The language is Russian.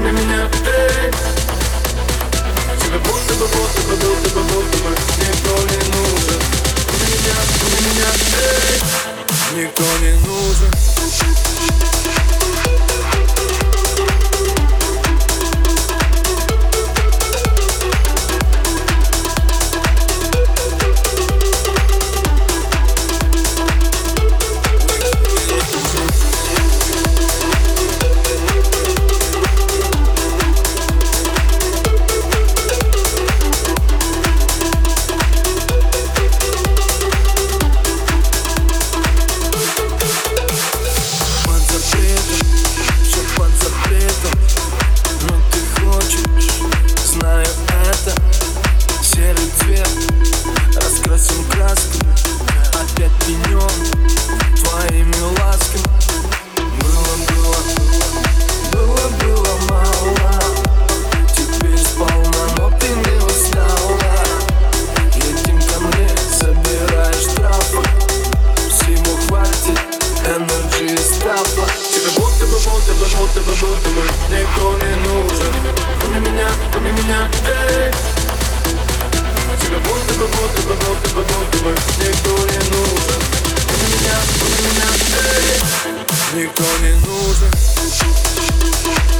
кроме меня Эй! Тебе будто бы, будто бы, будто бы, будто бы Никто не нужен Кроме меня, кроме меня Эй! Никто не нужен никто не нужен.